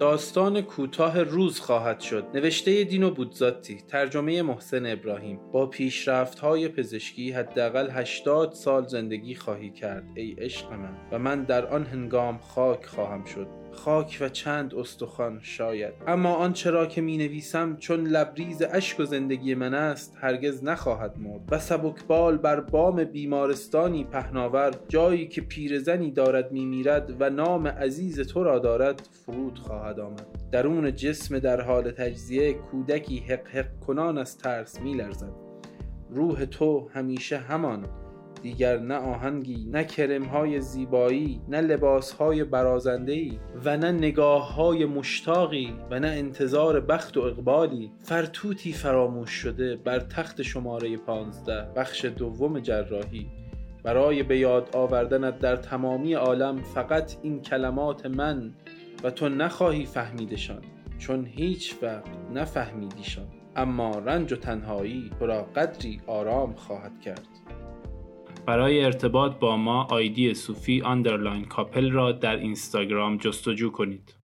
داستان کوتاه روز خواهد شد. نوشته دینو بودزاتی ترجمه محسن ابراهیم. با پیشرفت های پزشکی حداقل 80 سال زندگی خواهی کرد. ای عشق من. و من در آن هنگام خاک خواهم شد. خاک و چند استخوان شاید. اما آنچه را که می نویسم چون لبریز اشک و زندگی من است هرگز نخواهد مرد. و سبکبال بر بام بیمارستانی پهناور جایی که پیرزنی دارد می میرد و نام عزیز تو را دارد فرود خواهد آمد. درون جسم در حال تجزیه کودکی حق حق کنان از ترس می لرزد. روح تو همیشه همان. دیگر نه آهنگی نه کرمهای زیبایی نه لباسهای برازندهی و نه نگاههای مشتاقی و نه انتظار بخت و اقبالی. فرتوتی فراموش شده بر تخت شماره پانزده بخش دوم جراحی. برای به یاد آوردنت در تمامی عالم فقط این کلمات من و تو نخواهی فهمیدشان چون هیچ وقت نفهمیدیشان اما رنج و تنهایی تو را قدری آرام خواهد کرد برای ارتباط با ما ID صوفی underline couple را در اینستاگرام جستجو کنید.